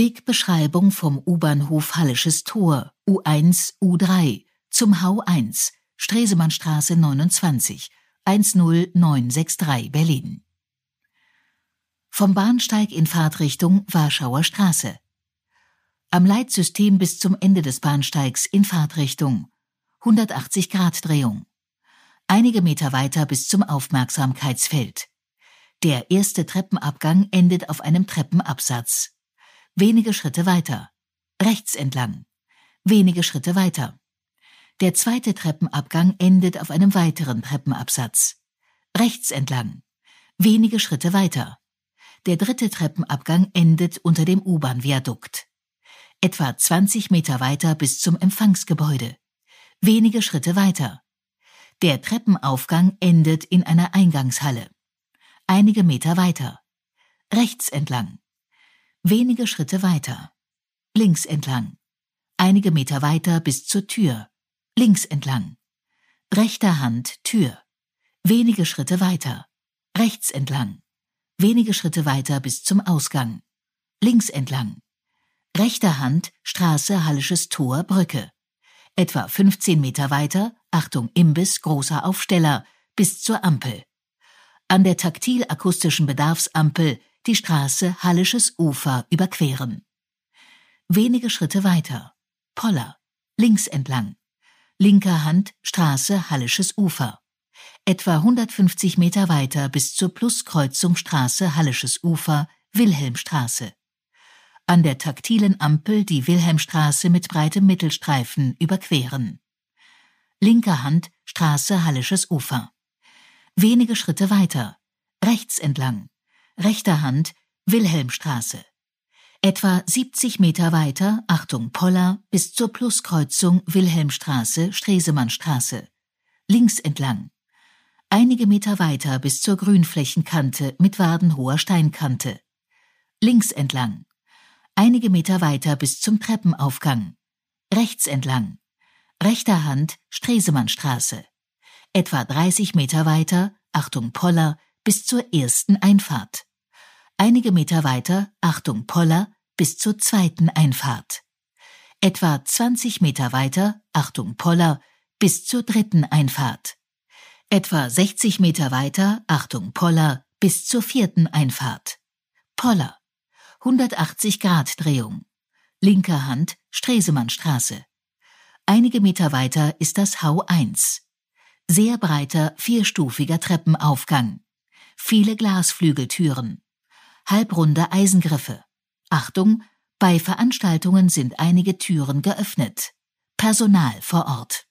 Wegbeschreibung vom U-Bahnhof Hallisches Tor U1 U3 zum H1 Stresemannstraße 29 10963 Berlin. Vom Bahnsteig in Fahrtrichtung Warschauer Straße. Am Leitsystem bis zum Ende des Bahnsteigs in Fahrtrichtung 180 Grad Drehung. Einige Meter weiter bis zum Aufmerksamkeitsfeld. Der erste Treppenabgang endet auf einem Treppenabsatz. Wenige Schritte weiter. Rechts entlang. Wenige Schritte weiter. Der zweite Treppenabgang endet auf einem weiteren Treppenabsatz. Rechts entlang. Wenige Schritte weiter. Der dritte Treppenabgang endet unter dem U-Bahn-Viadukt. Etwa 20 Meter weiter bis zum Empfangsgebäude. Wenige Schritte weiter. Der Treppenaufgang endet in einer Eingangshalle. Einige Meter weiter. Rechts entlang. Wenige Schritte weiter. Links entlang. Einige Meter weiter bis zur Tür. Links entlang. Rechter Hand Tür. Wenige Schritte weiter. Rechts entlang. Wenige Schritte weiter bis zum Ausgang. Links entlang. Rechter Hand Straße Hallisches Tor Brücke. Etwa 15 Meter weiter, Achtung Imbiss, großer Aufsteller, bis zur Ampel. An der taktil-akustischen Bedarfsampel die Straße Hallisches Ufer überqueren. Wenige Schritte weiter. Poller. Links entlang. Linker Hand Straße Hallisches Ufer. Etwa 150 Meter weiter bis zur Pluskreuzung Straße Hallisches Ufer, Wilhelmstraße. An der taktilen Ampel die Wilhelmstraße mit breitem Mittelstreifen überqueren. Linker Hand Straße Hallisches Ufer. Wenige Schritte weiter. Rechts entlang rechter Hand Wilhelmstraße. Etwa 70 Meter weiter, Achtung Poller, bis zur Pluskreuzung Wilhelmstraße, Stresemannstraße. Links entlang. Einige Meter weiter bis zur Grünflächenkante mit wadenhoher Steinkante. Links entlang. Einige Meter weiter bis zum Treppenaufgang. Rechts entlang. Rechter Hand Stresemannstraße. Etwa 30 Meter weiter, Achtung Poller, bis zur ersten Einfahrt. Einige Meter weiter, Achtung Poller, bis zur zweiten Einfahrt. Etwa 20 Meter weiter, Achtung Poller, bis zur dritten Einfahrt. Etwa 60 Meter weiter, Achtung Poller, bis zur vierten Einfahrt. Poller. 180 Grad Drehung. Linker Hand, Stresemannstraße. Einige Meter weiter ist das H1. Sehr breiter, vierstufiger Treppenaufgang. Viele Glasflügeltüren halbrunde Eisengriffe. Achtung, bei Veranstaltungen sind einige Türen geöffnet. Personal vor Ort.